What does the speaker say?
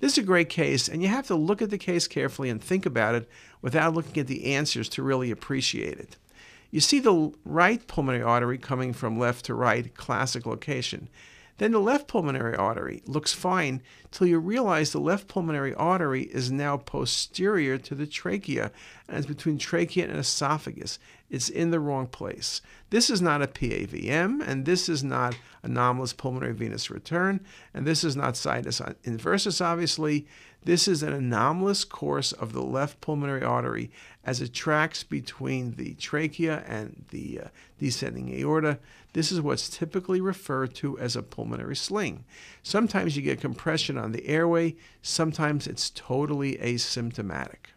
This is a great case, and you have to look at the case carefully and think about it without looking at the answers to really appreciate it. You see the right pulmonary artery coming from left to right, classic location. Then the left pulmonary artery looks fine till you realize the left pulmonary artery is now posterior to the trachea and it's between trachea and esophagus. It's in the wrong place. This is not a PAVM, and this is not anomalous pulmonary venous return, and this is not situs inversus, obviously. This is an anomalous course of the left pulmonary artery as it tracks between the trachea and the uh, descending aorta. This is what's typically referred to as a pulmonary sling. Sometimes you get compression on the airway, sometimes it's totally asymptomatic.